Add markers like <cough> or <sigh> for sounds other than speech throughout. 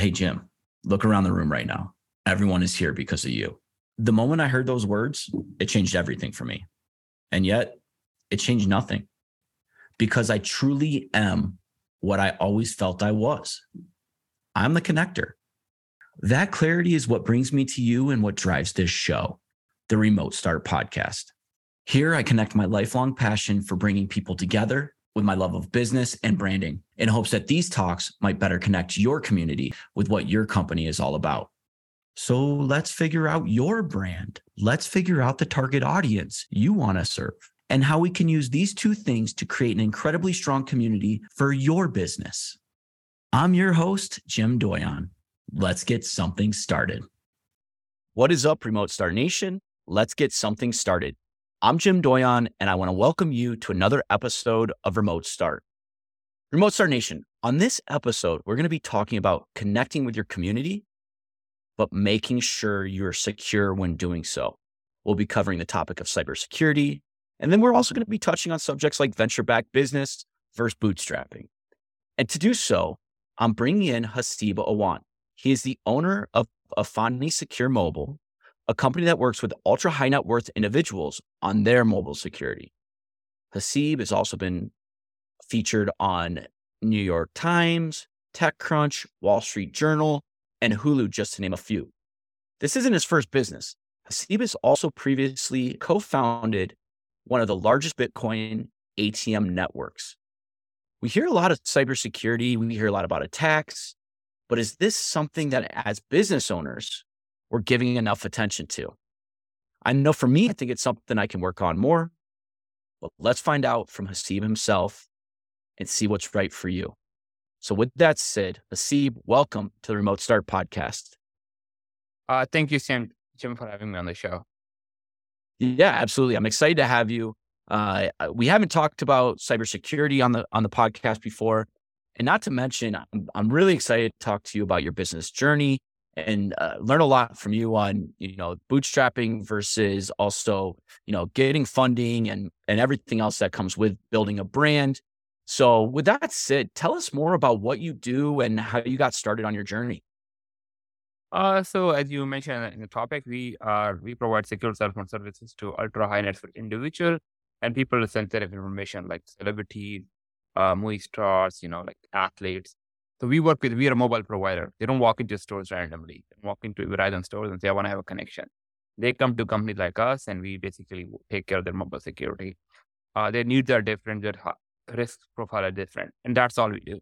Hey, Jim, look around the room right now. Everyone is here because of you. The moment I heard those words, it changed everything for me. And yet, it changed nothing because I truly am what I always felt I was. I'm the connector. That clarity is what brings me to you and what drives this show, the Remote Start Podcast. Here, I connect my lifelong passion for bringing people together with my love of business and branding in hopes that these talks might better connect your community with what your company is all about. So let's figure out your brand. Let's figure out the target audience you want to serve and how we can use these two things to create an incredibly strong community for your business. I'm your host, Jim Doyon. Let's get something started. What is up, Remote Start Nation? Let's get something started. I'm Jim Doyon, and I want to welcome you to another episode of Remote Start. Remote Start Nation, on this episode, we're going to be talking about connecting with your community, but making sure you're secure when doing so. We'll be covering the topic of cybersecurity, and then we're also going to be touching on subjects like venture backed business versus bootstrapping. And to do so, I'm bringing in Haseeb Awan. He is the owner of Efani Secure Mobile, a company that works with ultra high net worth individuals on their mobile security. Haseeb has also been featured on New York Times, TechCrunch, Wall Street Journal, and Hulu, just to name a few. This isn't his first business. Haseeb has also previously co founded one of the largest Bitcoin ATM networks. We hear a lot of cybersecurity, we hear a lot about attacks, but is this something that as business owners, we're giving enough attention to? I know for me, I think it's something I can work on more. But let's find out from Haseeb himself and see what's right for you. So, with that said, Haseeb, welcome to the Remote Start Podcast. Uh, thank you, Sam, Jim, for having me on the show. Yeah, absolutely. I'm excited to have you. Uh, we haven't talked about cybersecurity on the on the podcast before, and not to mention, I'm, I'm really excited to talk to you about your business journey and uh, learn a lot from you on you know bootstrapping versus also you know getting funding and and everything else that comes with building a brand. So, with that said, tell us more about what you do and how you got started on your journey. Uh, so as you mentioned in the topic, we are we provide secure cell phone services to ultra high net worth individual and people with sensitive information like celebrities, uh, movie stars, you know, like athletes. So we work with we are a mobile provider. They don't walk into stores randomly. They walk into Verizon stores and say I want to have a connection. They come to companies like us, and we basically take care of their mobile security. Uh, their needs are different. Their risk profile are different, and that's all we do.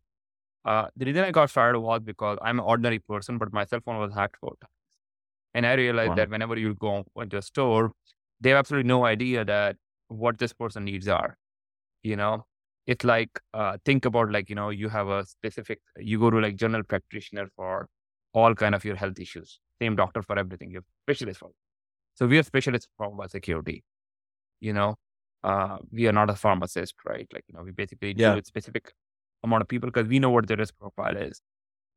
Uh, the reason I got fired was because I'm an ordinary person, but my cell phone was hacked four times. And I realized wow. that whenever you go into a store, they have absolutely no idea that what this person needs are. You know, it's like uh, think about like you know you have a specific you go to like general practitioner for all kind of your health issues. Same doctor for everything. You have specialist for. So we are specialists for security. You know, uh, we are not a pharmacist, right? Like you know, we basically yeah. deal with specific amount of people because we know what their risk profile is.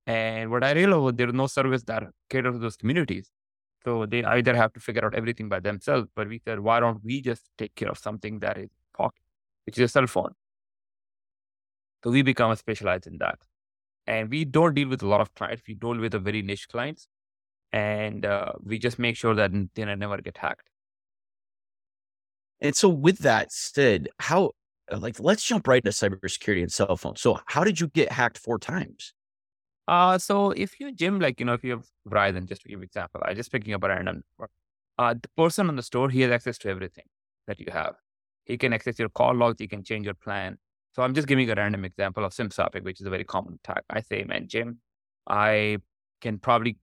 And what I realized was there is no service that caters to those communities. So they either have to figure out everything by themselves. But we said, why don't we just take care of something that is pocket, which is a cell phone? So we become specialized in that. And we don't deal with a lot of clients. We deal with a very niche clients. And uh, we just make sure that they never get hacked. And so with that said, how uh, like let's jump right into cybersecurity and cell phones. So how did you get hacked four times? Uh so if you Jim, like you know, if you have Verizon, just to give example, I just picking up a random Uh the person on the store, he has access to everything that you have. He can access your call logs, he can change your plan. So I'm just giving a random example of SimSwapping, which is a very common attack. I say, man, Jim, I can probably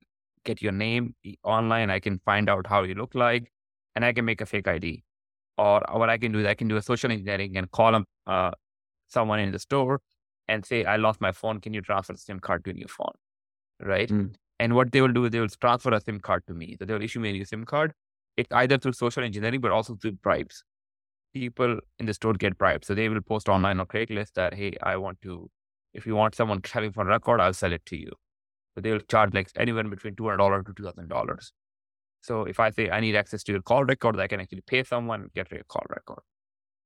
get your name online. I can find out how you look like, and I can make a fake ID. Or what I can do is I can do a social engineering and call uh, someone in the store and say, I lost my phone. Can you transfer the SIM card to a new phone? Right. Mm. And what they will do is they will transfer a SIM card to me. So they'll issue me a new SIM card. It's either through social engineering, but also through bribes. People in the store get bribed. So they will post online on Craigslist that, hey, I want to, if you want someone having for record, I'll sell it to you. So they will charge like anywhere between $200 to $2,000. So if I say I need access to your call record, I can actually pay someone get your call record.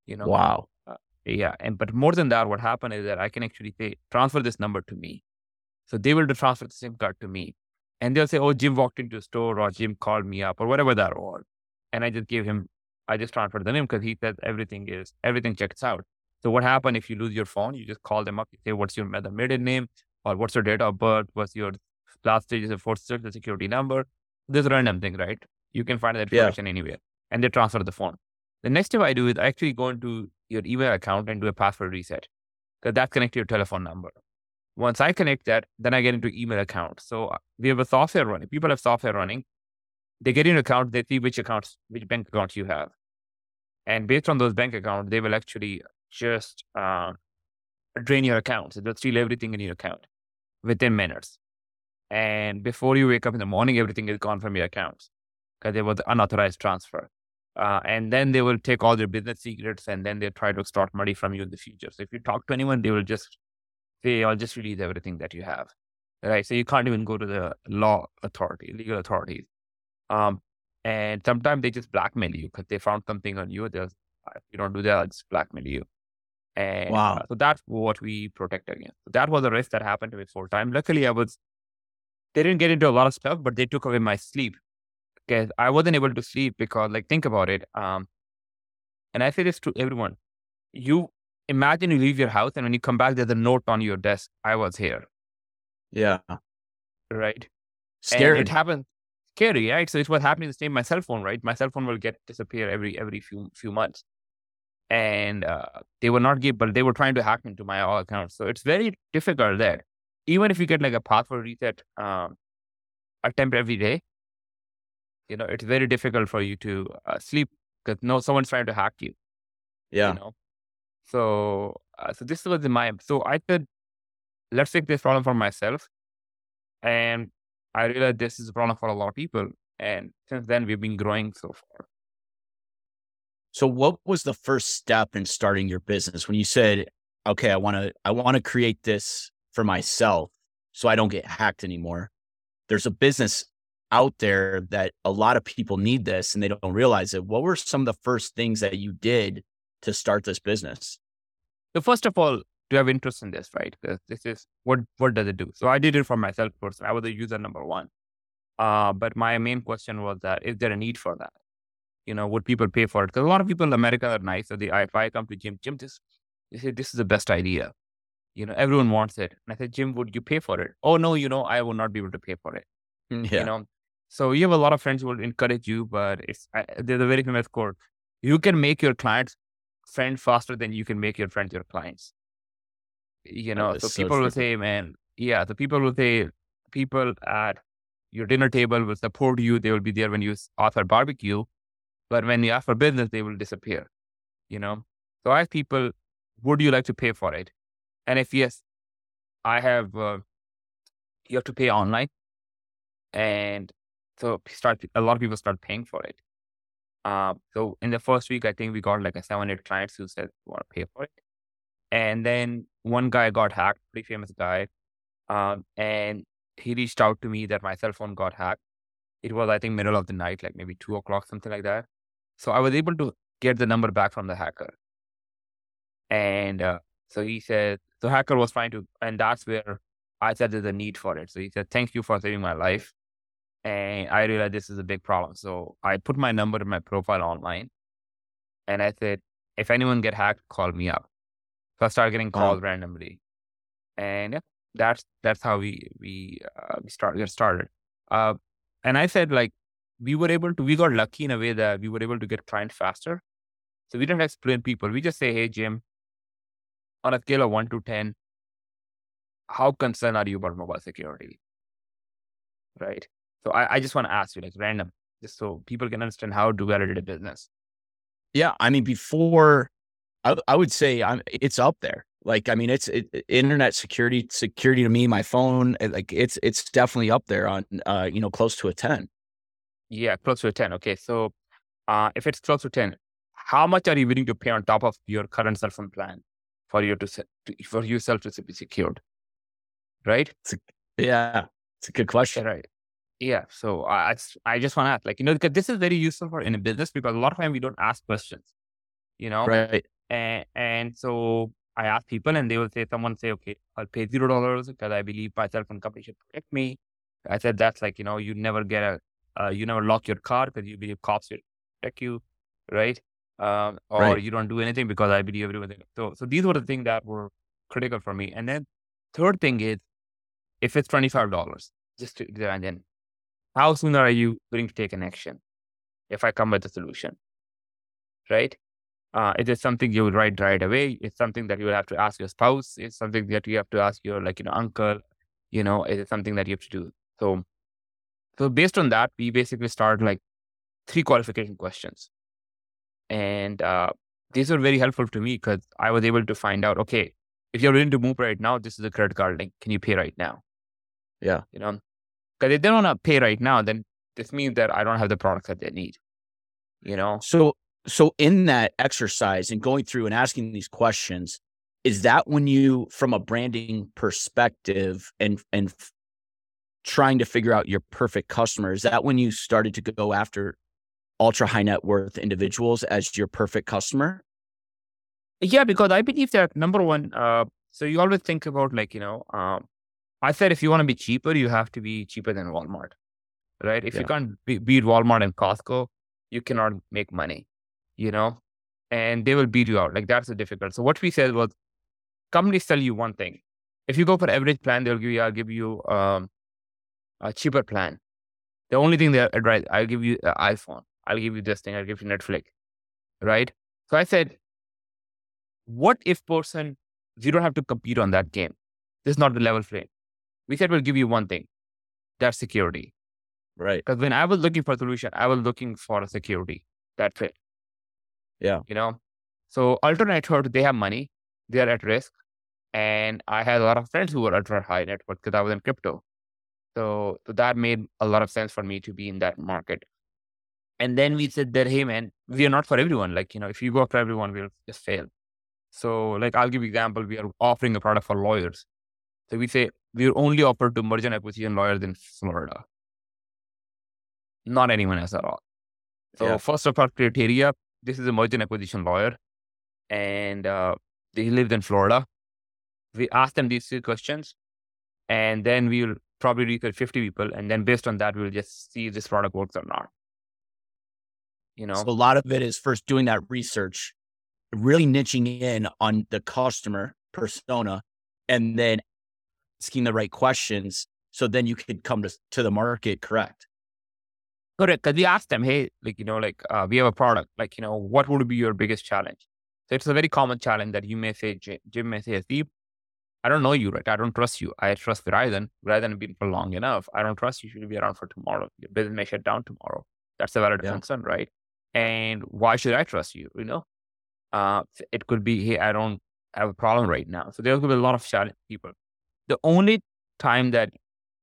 You know. Wow. Uh, yeah, and but more than that, what happened is that I can actually say transfer this number to me. So they will transfer the SIM card to me. And they'll say, oh, Jim walked into a store or Jim called me up or whatever that was. And I just gave him, I just transferred the name because he said everything is, everything checks out. So what happened if you lose your phone? You just call them up, you say, what's your maiden name or what's your date of birth? What's your last digit of fourth social security number? This random thing, right? You can find that information yeah. anywhere and they transfer the phone. The next step I do is I actually go into your email account and do a password reset because that's connected to your telephone number. Once I connect that, then I get into email account. So uh, we have a software running. People have software running. They get in account, they see which accounts, which bank accounts you have. And based on those bank accounts, they will actually just uh, drain your account. So they'll steal everything in your account within minutes. And before you wake up in the morning, everything is gone from your accounts because there was unauthorized transfer. Uh, and then they will take all your business secrets and then they try to extort money from you in the future. So if you talk to anyone, they will just say, I'll just release everything that you have. Right. So you can't even go to the law authority, legal authorities. Um, and sometimes they just blackmail you because they found something on you. They'll, if you don't do that, I'll just blackmail you. And wow. Uh, so that's what we protect against. So that was a risk that happened to me full time. Luckily, I was, they didn't get into a lot of stuff, but they took away my sleep because I wasn't able to sleep because, like, think about it. Um, and I say this to everyone: you imagine you leave your house and when you come back, there's a note on your desk. I was here. Yeah. Right. Scary. And it happened. Scary, right? So it's what happening the same. My cell phone, right? My cell phone will get disappear every every few few months, and uh, they were not give, but they were trying to hack into my all accounts. So it's very difficult there. Even if you get like a password reset um, attempt every day, you know it's very difficult for you to uh, sleep because no someone's trying to hack you yeah you know so uh, so this was in my so i said let's take this problem for myself and i realized this is a problem for a lot of people and since then we've been growing so far so what was the first step in starting your business when you said okay i want to i want to create this for myself so i don't get hacked anymore there's a business out there that a lot of people need this and they don't realize it. What were some of the first things that you did to start this business? So first of all, to have interest in this, right? Because this is what what does it do? So I did it for myself first. I was a user number one. Uh, but my main question was that is there a need for that? You know, would people pay for it? Because a lot of people in America are nice. So they, if I come to Jim, Jim, this, they say this is the best idea. You know, everyone wants it. And I said, Jim, would you pay for it? Oh no, you know, I will not be able to pay for it. Mm, yeah. You know, so you have a lot of friends who will encourage you, but it's there's a very famous quote: "You can make your clients friend faster than you can make your friends your clients." You know, so, so people will say, "Man, yeah." The people will say, people at your dinner table will support you. They will be there when you offer barbecue, but when you offer business, they will disappear. You know, so I ask people, "Would you like to pay for it?" And if yes, I have. Uh, you have to pay online, and so start a lot of people start paying for it. Uh, so in the first week, I think we got like a seven, eight clients who said want to pay for it. And then one guy got hacked, pretty famous guy. Um, and he reached out to me that my cell phone got hacked. It was, I think, middle of the night, like maybe two o'clock, something like that. So I was able to get the number back from the hacker. And uh, so he said, the hacker was trying to, and that's where I said there's a need for it. So he said, thank you for saving my life and I realized this is a big problem. So I put my number in my profile online, and I said, if anyone get hacked, call me up. So I started getting calls wow. randomly, and yeah, that's that's how we we uh, we start get started. Uh, and I said like we were able to we got lucky in a way that we were able to get clients faster. So we didn't explain people. We just say, hey Jim, on a scale of one to ten, how concerned are you about mobile security? Right. So I, I just want to ask you, like random, just so people can understand how do Duality a business. Yeah, I mean, before I, I would say I'm, it's up there. Like, I mean, it's it, internet security, security to me, my phone, like it's it's definitely up there on, uh, you know, close to a ten. Yeah, close to a ten. Okay, so uh, if it's close to ten, how much are you willing to pay on top of your current cell phone plan for you to, to for yourself to be secured? Right? It's a, yeah, it's a good question. Right. Yeah. So I, I just want to ask, like, you know, because this is very useful for in a business because a lot of time we don't ask questions, you know? Right. And, and so I ask people and they will say, someone say, okay, I'll pay zero dollars because I believe my cell phone company should protect me. I said, that's like, you know, you never get a, uh, you never lock your car because you believe cops will protect you, right? Um, or Right. you don't do anything because I believe everyone. So, so these were the things that were critical for me. And then third thing is, if it's $25, just to, and then how soon are you willing to take an action if I come with a solution, right? Uh, is it something you would write right away? It's something that you will have to ask your spouse. It's something that you have to ask your like you know uncle. You know, is it something that you have to do? So, so based on that, we basically start like three qualification questions, and uh, these were very helpful to me because I was able to find out okay, if you're willing to move right now, this is a credit card link. Can you pay right now? Yeah. you know, because if they don't want to pay right now, then this means that I don't have the products that they need. You know, So so in that exercise and going through and asking these questions, is that when you from a branding perspective and and trying to figure out your perfect customer, is that when you started to go after ultra high net worth individuals as your perfect customer? Yeah, because I believe that number one, uh, so you always think about like, you know, um, I said if you want to be cheaper, you have to be cheaper than Walmart, right? If Yeah. you can't be, beat Walmart and Costco, you cannot make money, you know, and they will beat you out. Like that's the difficult. So what we said was companies tell you one thing. If you go for average plan, they'll give you, I'll give you um, a cheaper plan. The only thing they advise, I'll give you an iPhone. I'll give you this thing. I'll give you Netflix, right? So I said, what if person you don't have to compete on that game this is not the level playing we said we'll give you one thing that's security Right. because when i was looking for a solution i was looking for a security that's it Yeah. you know so ultra net worth they have money they are at risk and i had a lot of friends who were ultra high net worth because i was in crypto so, so that made a lot of sense for me to be in that market and then we said that hey man we are not for everyone like you know if you go after everyone we'll just fail so, like, I'll give you example. We are offering a product for lawyers. So we say we're only offered to merger and acquisition lawyers in Florida, not anyone else at all. So Yeah. first of all, criteria: this is a merger and acquisition lawyer, and uh, they live in Florida. We ask them these three questions, and then we will probably research 50 people, and then based on that, we'll just see if this product works or not. You know, So a lot of it is first doing that research, really niching in on the customer persona, and then asking the right questions. So then you could come to, to the market correct. Correct. Because we asked them, hey, like, you know, like uh, we have a product, like, you know, what would be your biggest challenge? So it's a very common challenge that you may say, Jim, Jim may say, Steve, I don't know you, right? I don't trust you. I trust Verizon. Verizon has been for long enough. I don't trust you. You should be around for tomorrow. Your business may shut down tomorrow. That's a valid Yeah. concern, right? And why should I trust you? You know, uh, it could be, hey, I don't have a problem right now. So there will be a lot of challenge people. The only time that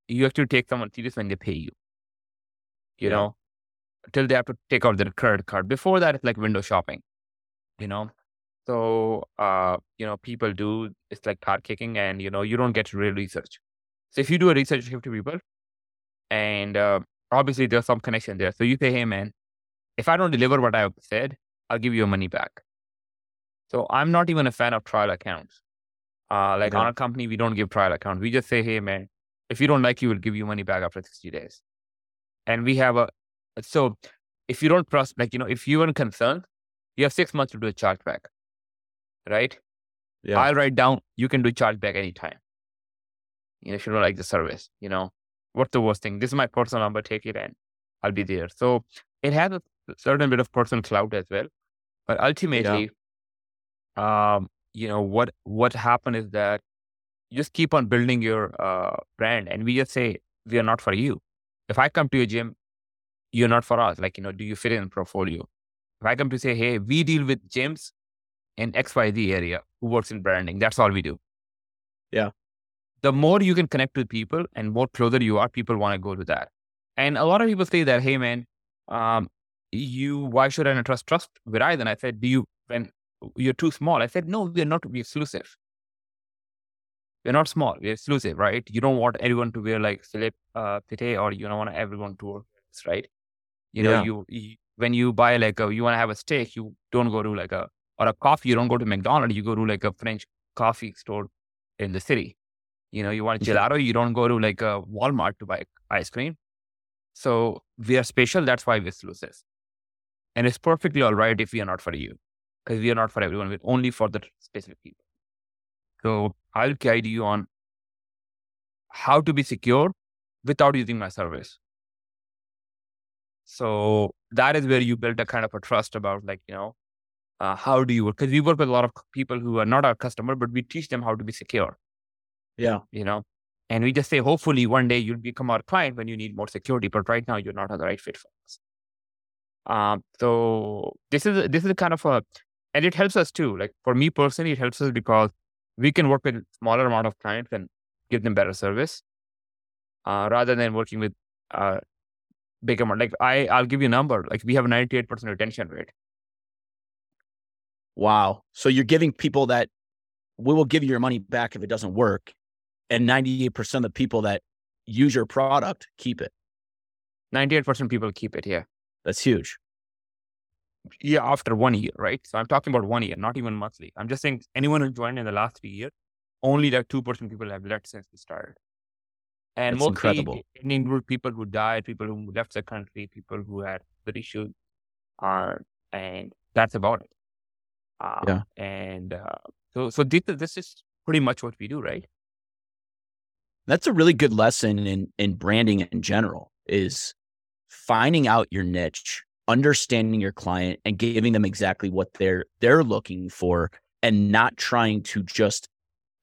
you have to take someone serious when they pay you, you Yeah. know, till they have to take out their credit card. Before that, it's like window shopping, you know. So, uh, you know, people do it's like card kicking, and you know, you don't get real research. So if you do a research of 50 people, and uh, obviously there's some connection there. So you say, hey man, if I don't deliver what I said, I'll give you your money back. So I'm not even a fan of trial accounts. Uh, like Yeah. on a company, we don't give trial accounts. We just say, hey man, if you don't like you, we'll give you money back after 60 days. And we have a so if you don't trust, like you know, if you are concerned, you have six months to do a chargeback, right? Yeah. I'll write down you can do chargeback anytime. You know, if you don't like the service, you know, what's the worst thing? This is my personal number, take it and I'll be there. So it has a certain bit of personal cloud as well. But ultimately, um, you know, what what happened is that you just keep on building your uh, brand and we just say we are not for you. If I come to your gym, you're not for us. Like, you know, do you fit in the portfolio? If I come to say, hey, we deal with gyms in XYZ area who works in branding, that's all we do. Yeah. The more you can connect with people and more closer you are, people want to go to that. And a lot of people say that, hey man, um, you why should I not trust trust Verizon? I said, do you when you're too small? I said, no, we're not we exclusive. We're not small, we're exclusive, right? You don't want everyone to wear like Philip uh Pite or you don't want everyone to wear this, right? You know, Yeah. you, you when you buy like a you want to have a steak, you don't go to like a or a coffee, you don't go to McDonald's, you go to like a French coffee store in the city. You know, you want gelato, you don't go to like a Walmart to buy ice cream. So we are special. That's why we're exclusive. And it's perfectly all right if we are not for you, because we are not for everyone. We're only for the specific people. So I'll guide you on how to be secure without using my service. So that is where you build a kind of a trust about like, you know, uh, how do you work? Because we work with a lot of people who are not our customer, but we teach them how to be secure, Yeah. you know, and we just say, hopefully one day you'll become our client when you need more security, but right now you're not on the right fit for us. Um, so this is, this is kind of a, and it helps us too. Like for me personally, it helps us because we can work with smaller amount of clients and give them better service uh, rather than working with uh, big amount. Like I, I'll give you a number. Like we have a 98% retention rate. Wow. So you're giving people that we will give you your money back if it doesn't work. And 98% of the people that use your product keep it. 98% people keep it here. That's huge. Yeah, after one year, right? So I'm talking about one year, not even monthly. I'm just saying anyone who joined in the last three years, only like 2% people have left since we started. And That's mostly incredible. it people who died, people who left the country, people who had the issues. Uh, and that's about it. Uh, Yeah. And uh, so, so this, this is pretty much what we do, right? That's a really good lesson in in branding in general is finding out your niche, understanding your client and giving them exactly what they're they're looking for and not trying to just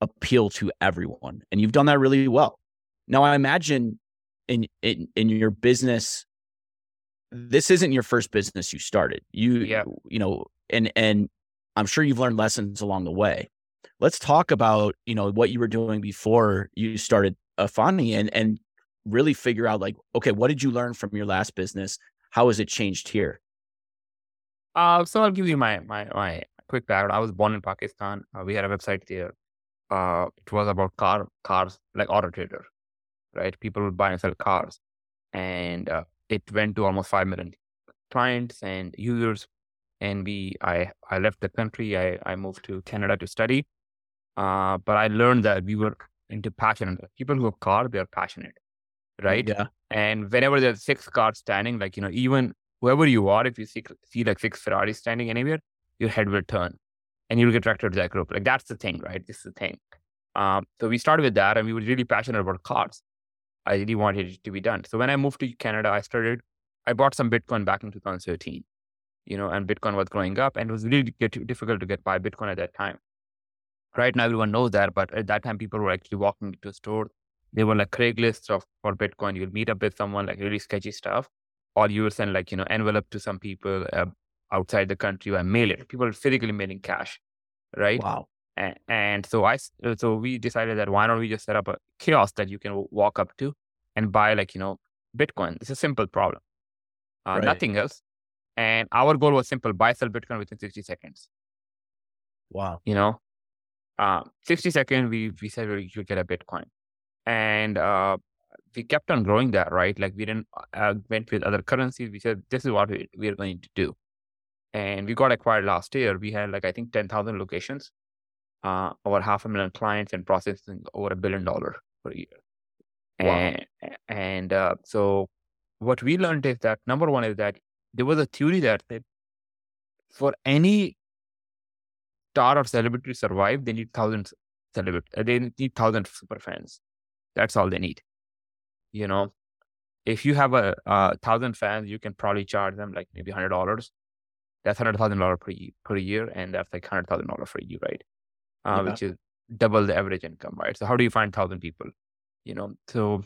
appeal to everyone. And you've done that really well. Now I imagine in in in your business this isn't your first business you started. You Yeah. you know and and I'm sure you've learned lessons along the way let's talk about you know what you were doing before you started uh, Efani and and really figure out like okay what did you learn from your last business how has it changed here Uh, so I'll give you my my my quick background. I was born in Pakistan. Uh, we had a website there. Uh, it was about car cars like Auto Trader, right? People would buy and sell cars, and uh, it went to almost five million clients and users. And we, I, I left the country. I, I moved to Canada to study. Uh, but I learned that we were into passion. People who have car, they are passionate, right? yeah And whenever there's six cars standing, like, you know, even whoever you are, if you see, see like six Ferraris standing anywhere, your head will turn and you'll get attracted to that group. Like, that's the thing, right? This is the thing. Um, so we started with that and we were really passionate about cars. I really wanted it to be done. So when I moved to Canada, I started, I bought some Bitcoin back in 2013, you know, and Bitcoin was growing up and it was really difficult to get buy Bitcoin at that time. Right now, everyone knows that, but at that time, people were actually walking into a store. They were like Craigslist of for Bitcoin. You'll meet up with someone like really sketchy stuff, or you will send like you know envelope to some people uh, outside the country or mail it. People are physically mailing cash, right? wow And, and so I uh, so we decided that why don't we just set up a kiosk that you can walk up to and buy like you know Bitcoin. It's a simple problem, uh, Right. nothing else. And our goal was simple: buy sell Bitcoin within sixty seconds wow you know uh, 60 seconds we we said we should get a bitcoin and uh, we kept on growing that right like we didn't uh, went with other currencies we said this is what we, we are going to do and we got acquired last year we had like i think 10000 locations uh, over half a million clients and processing over a billion dollar per year Wow. and and uh, so what we learned is that number one is that there was a theory that said for any star or celebrity to survive, they need thousands celebrity. uh, They need thousands super fans. That's all they need. You know, if you have a, a thousand fans, you can probably charge them like maybe hundred dollars. That's hundred thousand dollars per per year, and that's like hundred thousand dollars for you, right? Uh, Yeah. Which is double the average income, right? So how do you find thousand people? You know, so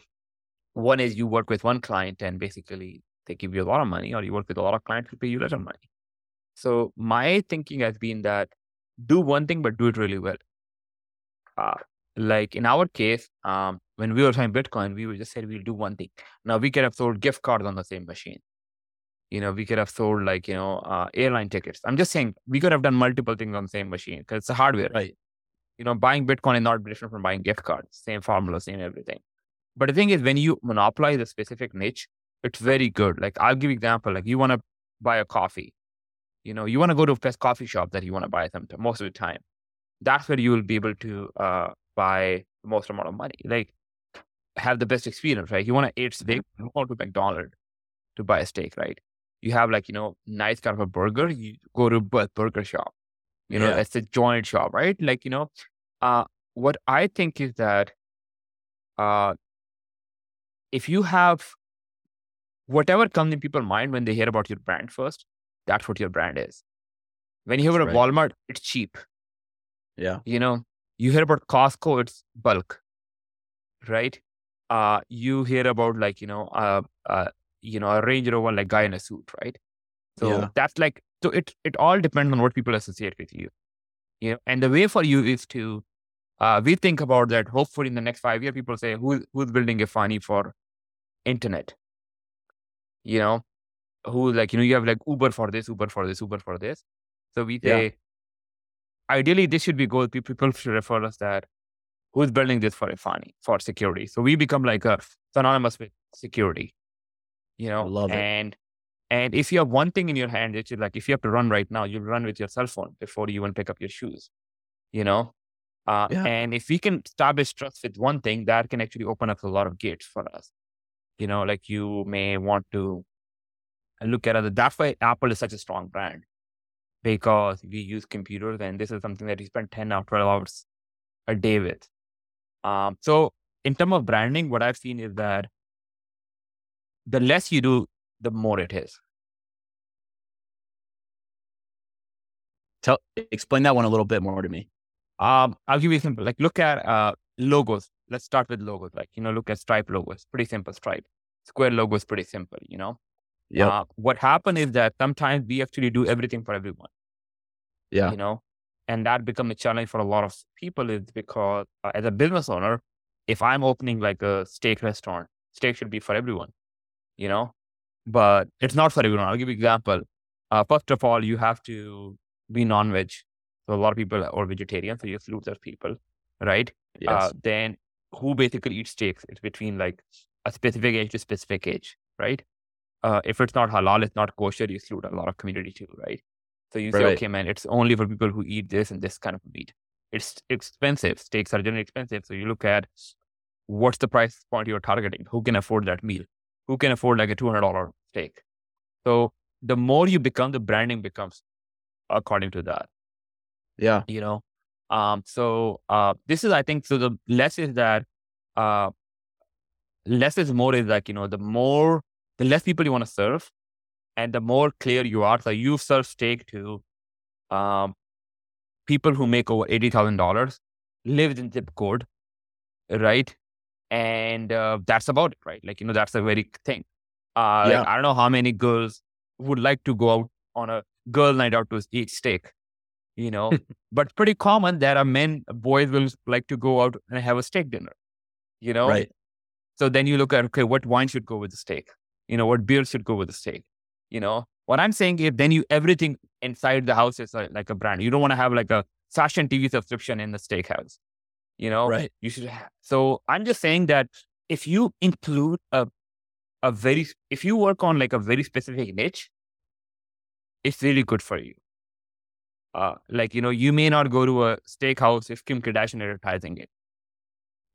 one is you work with one client and basically they give you a lot of money, or you work with a lot of clients who pay you little money. So my thinking has been that do one thing but do it really well. Uh, like in our case, um, when we were trying Bitcoin, we just said we'll do one thing. Now we could have sold gift cards on the same machine. You know, we could have sold like you know uh, airline tickets. I'm just saying we could have done multiple things on the same machine because it's a hardware. right You know, buying Bitcoin is not different from buying gift cards. Same formula, same everything. But the thing is, when you monopolize a specific niche, it's very good. Like I'll give you example. Like you want to buy a coffee. You know, you want to go to a best coffee shop that you want to buy something most of the time. that's where you will be able to uh, buy the most amount of money. Like have the best experience, right? You want to eat steak, you want to go to McDonald's to buy a steak, right? You have like, you know, nice kind of a burger, you go to a burger shop. You know, Yeah. it's a joint shop, right? Like, you know, uh what I think is that uh if you have whatever comes in people's mind when they hear about your brand first, that's what your brand is. When you hear That's about right. Walmart, it's cheap. Yeah. You know, you hear about Costco, it's bulk, right? Uh, you hear about like, you know, uh, uh, you know, a Range Rover like guy in a suit, right? So Yeah. that's like, so it it all depends on what people associate with you. You know, and the way for you is to, uh, we think about that. Hopefully, in the next five years, people say, who who's building Efani for internet? You know, who like you know you have like Uber for this, Uber for this, Uber for this. So we Yeah. Ideally, this should be goal. People should refer us that who's building this for Efani for security. So we become like a synonymous with security. You know, love it. and and if you have one thing in your hand, it's like if you have to run right now, you'll run with your cell phone before you even pick up your shoes. You know, uh, Yeah. and if we can establish trust with one thing, that can actually open up a lot of gates for us. You know, like you may want to look at other. That's why Apple is such a strong brand because we use computers, and this is something that we spend ten or twelve hours a day with. Um, so in terms of branding, what I've seen is that the less you do, the more it is. Tell explain that one a little bit more to me. Um, I'll give you a simple. Like, look at uh, logos. Let's start with logos. Like, you know, look at Stripe logos. Pretty simple. Stripe. Square logo is pretty simple. You know. Yep. Uh, what happened is that sometimes we actually do everything for everyone. yeah. You know, and that become a challenge for a lot of people is because uh, as a business owner, if I'm opening like a steak restaurant, steak should be for everyone. You know, but it's not for everyone. I'll give you an example. Uh, first of all, you have to be non-veg. So a lot of people are vegetarian, so you exclude those people, right? Yes. Uh, then who basically eats steaks? It's between like a specific age to specific age, right? Uh, if it's not halal, it's not kosher, you exclude a lot of community too, right? So you say, okay, man, it's only for people who eat this and this kind of meat. It's expensive. Steaks are generally expensive. So you look at what's the price point you're targeting? Who can afford that meal? Who can afford like a $200 steak? So the more you become, the branding becomes according to that yeah. you know um so uh this is i think so the less is that uh less is more is like you know the more the less people you want to serve and the more clear you are so you serve steak to um people who make over $80000 live in zip code right? And uh, that's about it right? Like you know that's a very thing. Uh like, i don't know how many girls would like to go out on a girl night out to eat steak you know? <laughs> But pretty common that a men boys will like to go out and have a steak dinner you know? Right. so then you look at okay what wine should go with the steak you know what beer should go with the steak you know? What i'm saying is then you everything inside the house is like, like a brand. You don't want to have like a fashion tv subscription in the steakhouse you know? Right. you should Have, so i'm just saying that if you include a a very if you work on like a very specific niche it's really good for you. Uh like you know you may not go to a steakhouse if kim kardashian is advertising it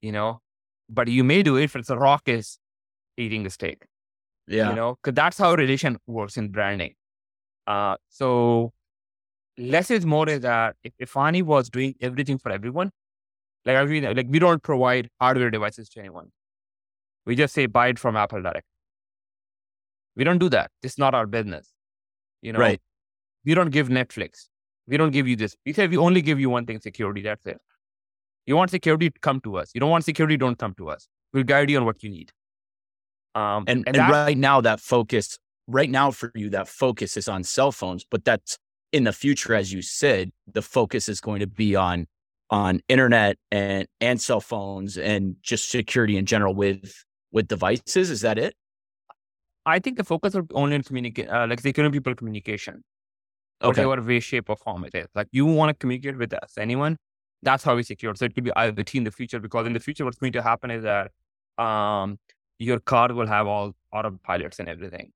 you know? But you may do it if it's a rock is eating the steak Yeah. you know because that's how relation works in branding. Uh so less is more is that if Efani was doing everything for everyone like I mean, like we don't provide hardware devices to anyone. We just say buy it from apple direct. We don't do that. It's not our business you know? Right. we don't give netflix. We don't give you this. We say we only give you one thing security. That's it. You want security come to us. You don't want security don't come to us. We'll guide you on what you need um And and, that- right now that focus right now for you that focus is on cell phones, but that's in the future, as you said, the focus is going to be on on internet and and cell phones and just security in general with with devices. Is that it? I think the focus will be only on communicate, uh, like secure people communication, Okay. whatever way, shape, or form it is. Like you want to communicate with us, anyone, that's how we secure. So it could be IoT in the future because in the future, what's going to happen is that um, your car will have all autopilots and everything.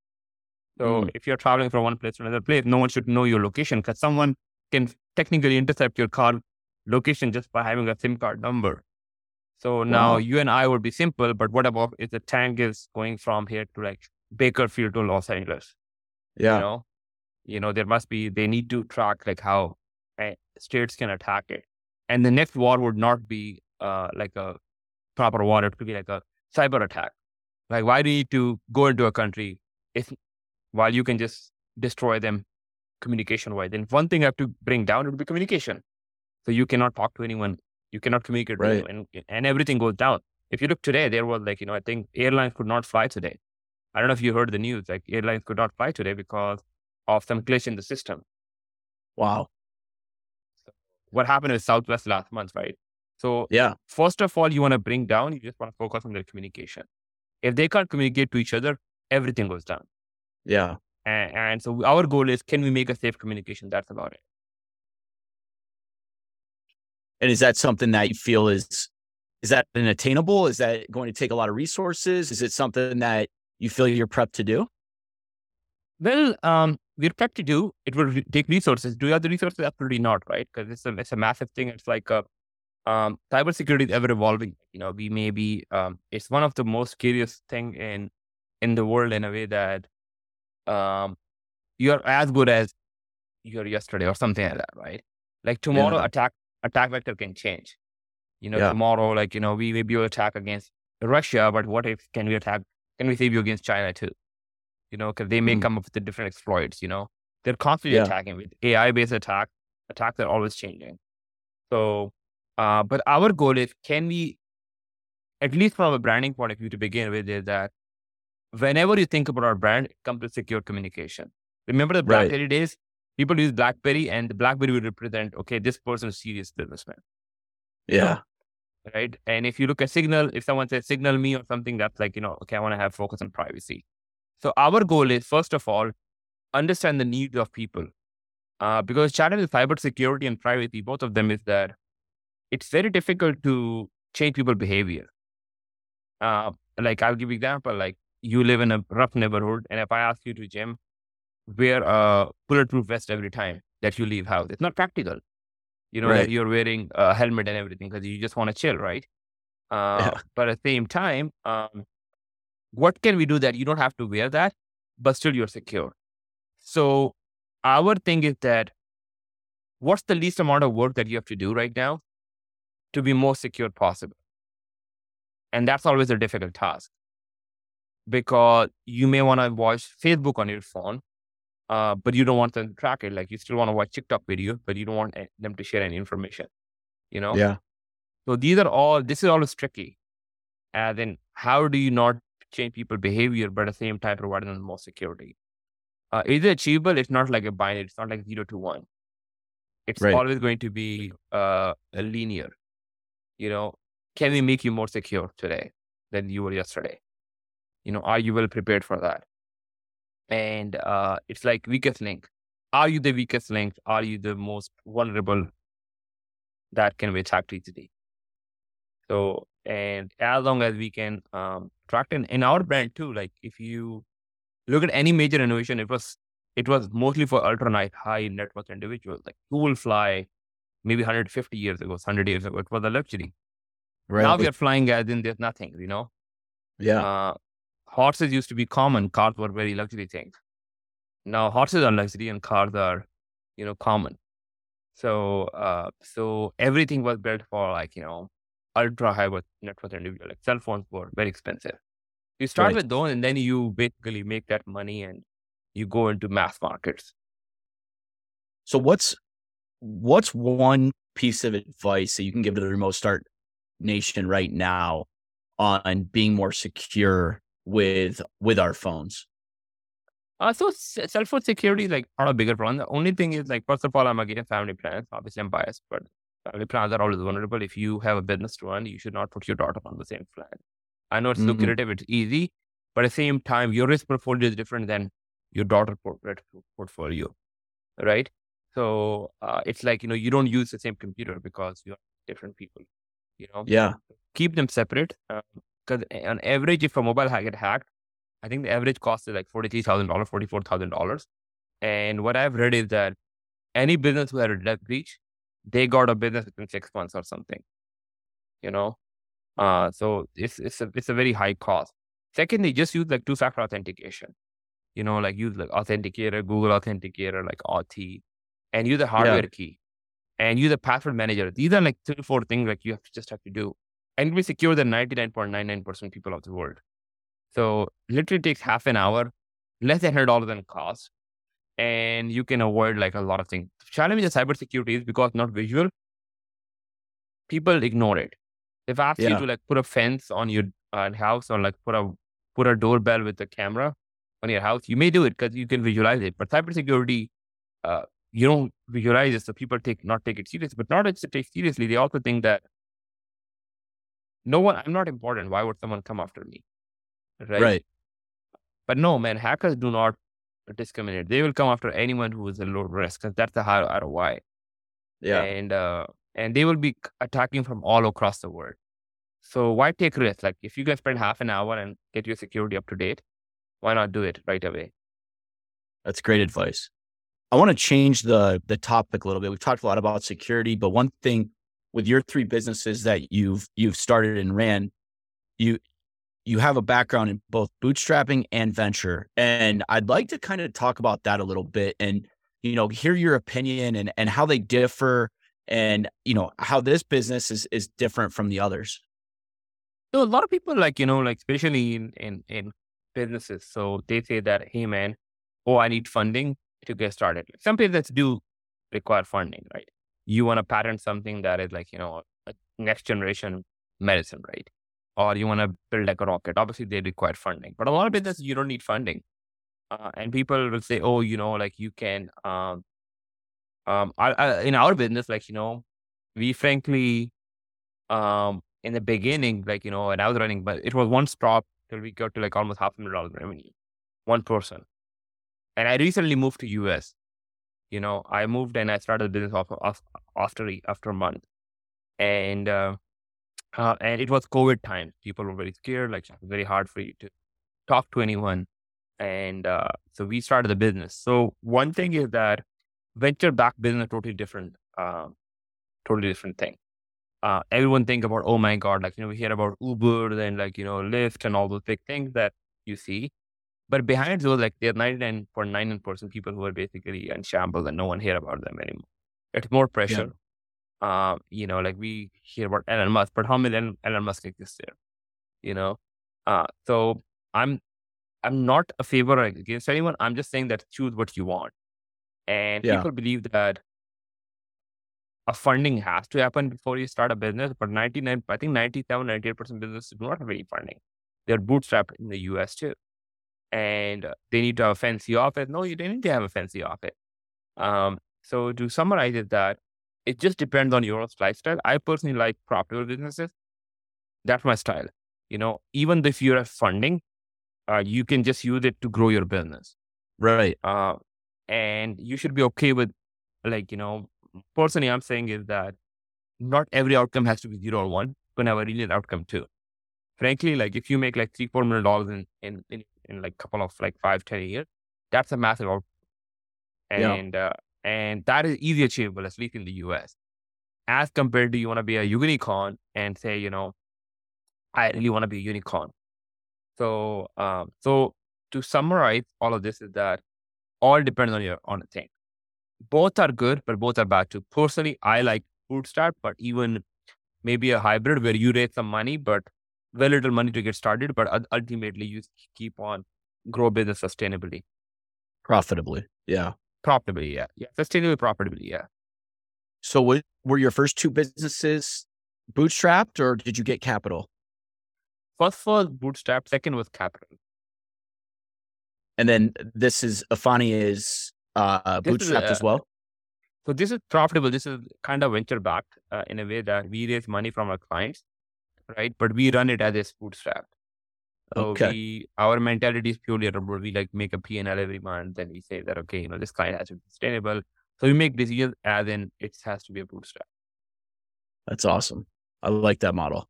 So Mm. if you're traveling from one place to another place, no one should know your location because someone can technically intercept your car location just by having a SIM card number. So now you and I would be simple, but what about if the tank is going from here to like Bakersfield to Los Angeles? Yeah. You know, you know, there must be they need to track like how uh, states can attack it, and the next war would not be uh, like a proper war; it could be like a cyber attack. Like, why do you need to go into a country if while you can just destroy them communication wise? Then one thing I have to bring down would be communication. So you cannot talk to anyone, you cannot communicate with Right. and, and everything goes down. If you look today, there was like, you know, I think airlines could not fly today. I don't know if you heard the news, like airlines could not fly today because of some glitch in the system. Wow. What happened with Southwest last month, right? So Yeah. first of all, you want to bring down, you just want to focus on their communication. If they can't communicate to each other, everything goes down. Yeah. And, and so our goal is, can we make a safe communication? That's about it. And is that something that you feel is is that unattainable? Is that going to take a lot of resources? Is it something that you feel you're prepped to do? Well, um, we're prepped to do. It will re- take resources. Do you have the resources? Absolutely not, right? Because it's a it's a massive thing. It's like a um, cybersecurity is ever evolving. You know, we may be. Um, it's one of the most curious thing in in the world in a way that um, you're as good as you are yesterday or something like that, right? Like tomorrow, Yeah. attack attack vector can change. You know, Yeah. tomorrow, like you know, we maybe will attack against Russia, but what if can we attack? Can we save you against China too? You know, because they may Mm. come up with the different exploits. You know, they're constantly Yeah. attacking with AI based attack. Attacks are always changing. So, uh, but our goal is can we, at least from a branding point of view to begin with, is that whenever you think about our brand, it comes with secure communication. Remember the Right. BlackBerry days? People use BlackBerry, and the BlackBerry would represent okay, this person is a serious businessman Yeah. right? And if you look at Signal, if someone says Signal me or something, that's like, you know, okay, I want to have focus on privacy. So our goal is, first of all, understand the needs of people. Uh, because challenge with cybersecurity and privacy, both of them is that it's very difficult to change people's behavior. Uh, like I'll give you an example, like you live in a rough neighborhood, and if I ask you to gym, wear a bulletproof vest every time that you leave house, it's not practical. You know, Right. that you're wearing a helmet and everything because you just want to chill, right? Uh, Yeah. But at the same time, um, what can we do that you don't have to wear that, but still you're secure? So our thing is that what's the least amount of work that you have to do right now to be more secure possible? And that's always a difficult task because you may want to watch Facebook on your phone, uh, but you don't want them to track it. Like you still want to watch TikTok video, but you don't want them to share any information. You know, Yeah. so these are all. This is always tricky. And then how do you not change people behavior, but at the same time provide them more security? Uh, is it achievable? It's not like a binary. It's not like zero to one. It's Right. always going to be uh, a linear. You know, can we make you more secure today than you were yesterday? You know, are you well prepared for that? And uh, it's like weakest link. Are you the weakest link? Are you the most vulnerable that can be attacked easily? So, and as long as we can um, track in, in our brand too, like if you look at any major innovation, it was it was mostly for ultra night high net worth individuals. Like who will fly maybe 150 years ago, 100 years ago, it was a luxury. Right. Now we are flying as in there's nothing, you know. yeah. Uh, horses used to be common, cars were very luxury things. Now horses are luxury and cars are, you know, common. So, uh, so everything was built for like you know, ultra high worth net worth individual. Like cell phones were very expensive. You start Right. with those, and then you basically make that money, and you go into mass markets. So what's what's one piece of advice that you can give to the remote start nation right now on being more secure with with our phones? Uh, so cell phone security is like not a bigger problem. The only thing is like, first of all, I'm against family plans. Obviously, I'm biased, but family plans are always vulnerable. If you have a business to run, you should not put your daughter on the same plan. I know it's Mhm. lucrative, it's easy, but at the same time, your risk portfolio is different than your daughter portfolio, right? So uh, it's like, you know, you don't use the same computer because you're different people, you know? Yeah. keep them separate. Because on average, if a mobile hack get hacked, I think the average cost is like forty three thousand dollars, forty four thousand dollars. And what I've read is that any business who had a debt breach, they got a business within six months or something. You know, uh, so it's it's a it's a very high cost. Secondly, just use like two factor authentication. You know, like use like authenticator, Google Authenticator, like Authy, and use the hardware yeah. key, and use the password manager. These are like three or four things like you have to just have to do, and we secure the ninety nine point nine nine percent people of the world. So literally takes half an hour, less than hundred dollars in cost, and you can avoid like a lot of things. The challenge with cybersecurity is because not visual, people ignore it. If I ask yeah. you to like put a fence on your uh, house or like put a put a doorbell with a camera on your house, you may do it because you can visualize it. But cybersecurity, uh, you don't visualize it, so people take not take it seriously, But not to take seriously, they also think that no one, I'm not important. Why would someone come after me? Right. Right. But no, man, hackers do not discriminate. They will come after anyone who is a low risk because that's the high ROI. Yeah. And uh, and they will be attacking from all across the world. So why take risks? Like if you can spend half an hour and get your security up to date, why not do it right away? That's great advice. I want to change the the topic a little bit. We've talked a lot about security, but one thing with your three businesses that you've you've started and ran, you you have a background in both bootstrapping and venture. And I'd like to kind of talk about that a little bit and, you know, hear your opinion and, and how they differ and, you know, how this business is, is different from the others. So a lot of people like, you know, like especially in, in, in businesses. So they say that, hey man, oh, I need funding to get started. Some businesses do require funding, right? You want to patent something that is like, you know, next generation medicine, right? or you want to build like a rocket. Obviously, they require funding, but a lot of businesses you don't need funding. Uh, and people will say, "Oh, you know, like you can." Um, um, I, I, in our business, like you know, we frankly, um, in the beginning, like you know, when I was running, but it was one stop till we got to like almost half a million dollars revenue, one person. And I recently moved to US. You know, I moved and I started the business off, after after a month, and uh, uh, and it was COVID time. People were very scared, like very hard for you to talk to anyone. And uh, so we started the business. So one thing is that venture back business totally different, uh, totally different thing. Uh, everyone think about, oh my God, like, you know, we hear about Uber, and like, you know, Lyft and all those big things that you see. But behind those, like there are 99.99% people who are basically in shambles and no one hear about them anymore. It's more pressure. Uh, you know, like we hear about Elon Musk, but how many Elon, Elon Musk exists there? You know, uh, so I'm I'm not a favor against anyone. I'm just saying that choose what you want, and yeah. people believe that a funding has to happen before you start a business. But 99, I think 97, 98 percent businesses do not have any funding. They're bootstrapped in the US too, and they need to have a fancy office. No, you don't need to have a fancy office. Um, so to summarize it, that it just depends on your lifestyle. I personally like profitable businesses. That's my style. You know, even if you have funding, uh, you can just use it to grow your business. Right. Uh, and you should be okay with, like, you know, personally, I'm saying is that not every outcome has to be zero or one. You can have a really outcome too. Frankly, like if you make like three, four million dollars in, in, in, in like couple of like five, ten years, that's a massive outcome. And yeah. uh, and that is easy achievable, at least in the US. As compared to you want to be a unicorn and say, you know, I really want to be a unicorn. So, um, so to summarize all of this is that all depends on your on a thing. Both are good, but both are bad too. Personally, I like bootstrap, but even maybe a hybrid where you raise some money, but very little money to get started, but ultimately you keep on grow business sustainably, profitably. Yeah. Profitably, yeah. Yeah. Sustainably profitably, yeah. So what, were your first two businesses bootstrapped or did you get capital? First was bootstrapped, second was capital. And then this is Efani is uh, bootstrapped is, uh, as well. So this is profitable. This is kind of venture backed uh, in a way that we raise money from our clients, right? But we run it as a bootstrap. So okay. we, our mentality is purely about we like make a P&L every month. and we say that, okay, you know, this client has to be sustainable. So we make decisions as in it has to be a bootstrap. That's awesome. I like that model.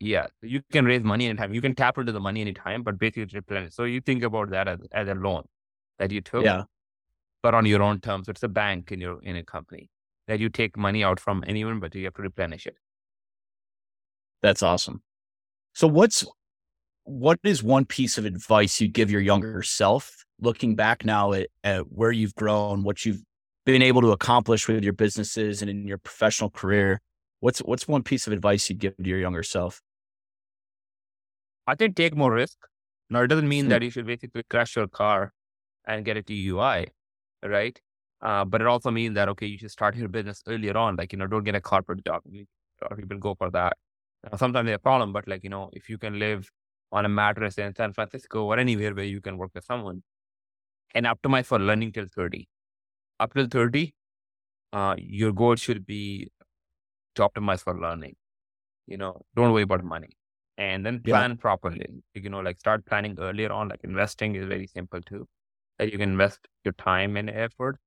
Yeah. You can raise money anytime. You can tap into the money anytime, but basically it's replenish. So you think about that as, as a loan that you took. Yeah. But on your own terms. It's a bank in your in a company. that you take money out from anyone, but you have to replenish it. That's awesome. So what's what is one piece of advice you'd give your younger self looking back now at, at where you've grown, what you've been able to accomplish with your businesses and in your professional career? What's what's one piece of advice you'd give to your younger self? I think take more risk. Now it doesn't mean Hmm. that you should basically crash your car and get a DUI, right? Uh, but it also means that okay, you should start your business earlier on. Like you know, don't get a corporate job. A lot of people go for that. Now, sometimes they're a problem, but like you know, if you can live on a mattress in San Francisco or anywhere where you can work with someone, and optimize for learning till thirty. Up till thirty, uh, your goal should be to optimize for learning. You know, don't worry about money and then Yeah. plan properly. You know, like start planning earlier on. Like investing is very simple too. That you can invest your time and effort,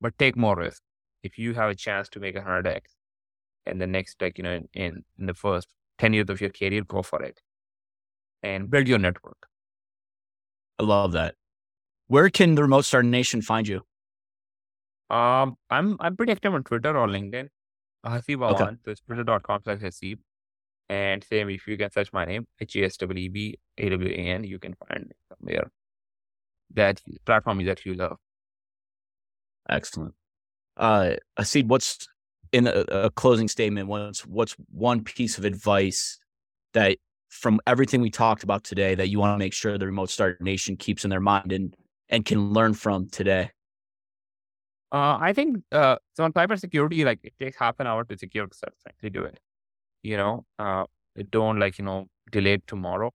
but take more risk. If you have a chance to make a hundred x, in the next like you know in in the first ten years of your career, go for it, and build your network. I love that. Where can the Remote Start Nation find you? Um, I'm I'm pretty active on Twitter or LinkedIn. Haseeb Okay. Awan. So it's twitter.com slash Haseeb. And same if you can search my name, H E S W E B A W A N, you can find me somewhere that platform is that you love. Excellent. Uh, Haseeb, what's in a, a closing statement? What's what's one piece of advice that from everything we talked about today that you want to make sure the Remote Start Nation keeps in their mind and and can learn from today? Uh, I think uh, so on cybersecurity, like it takes half an hour to secure stuff. Actually, do it. You know, uh, don't like you know delay tomorrow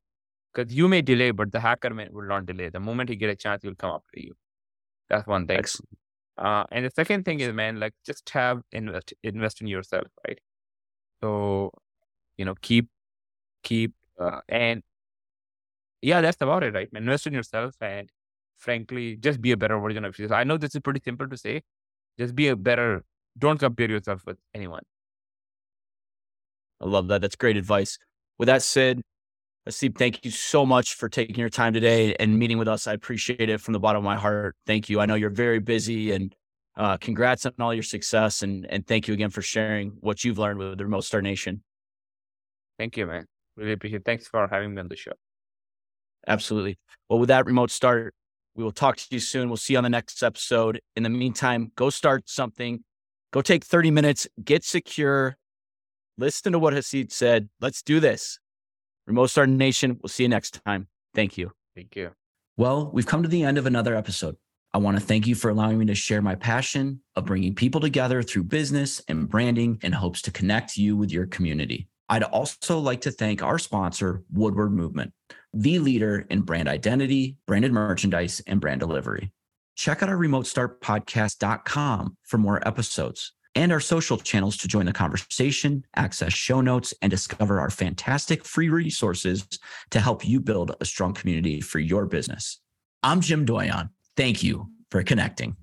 because you may delay, but the hacker may, will not delay. The moment he get a chance, he'll come after you. That's one thing. Excellent. Uh, and the second thing is, man, like just have invest invest in yourself, right? So, you know, keep keep uh, and yeah, that's about it, right? Invest in yourself and frankly, just be a better version of yourself. I know this is pretty simple to say. Just be a better. Don't compare yourself with anyone. I love that. That's great advice. With that said, Haseeb, thank you so much for taking your time today and meeting with us. I appreciate it from the bottom of my heart. Thank you. I know you're very busy and uh, congrats on all your success. And, and thank you again for sharing what you've learned with the Remote Start Nation. Thank you, man. Really appreciate. it. Thanks for having me on the show. Absolutely. Well, with that remote start, we will talk to you soon. We'll see you on the next episode. In the meantime, go start something. Go take 30 minutes, get secure, listen to what Haseeb said. Let's do this. Remote Start Nation, we'll see you next time. Thank you. Thank you. Well, we've come to the end of another episode. I want to thank you for allowing me to share my passion of bringing people together through business and branding in hopes to connect you with your community. I'd also like to thank our sponsor, Woodward Movement, the leader in brand identity, branded merchandise, and brand delivery. Check out our remotestartpodcast.com for more episodes and our social channels to join the conversation, access show notes, and discover our fantastic free resources to help you build a strong community for your business. I'm Jim Doyon. Thank you for connecting.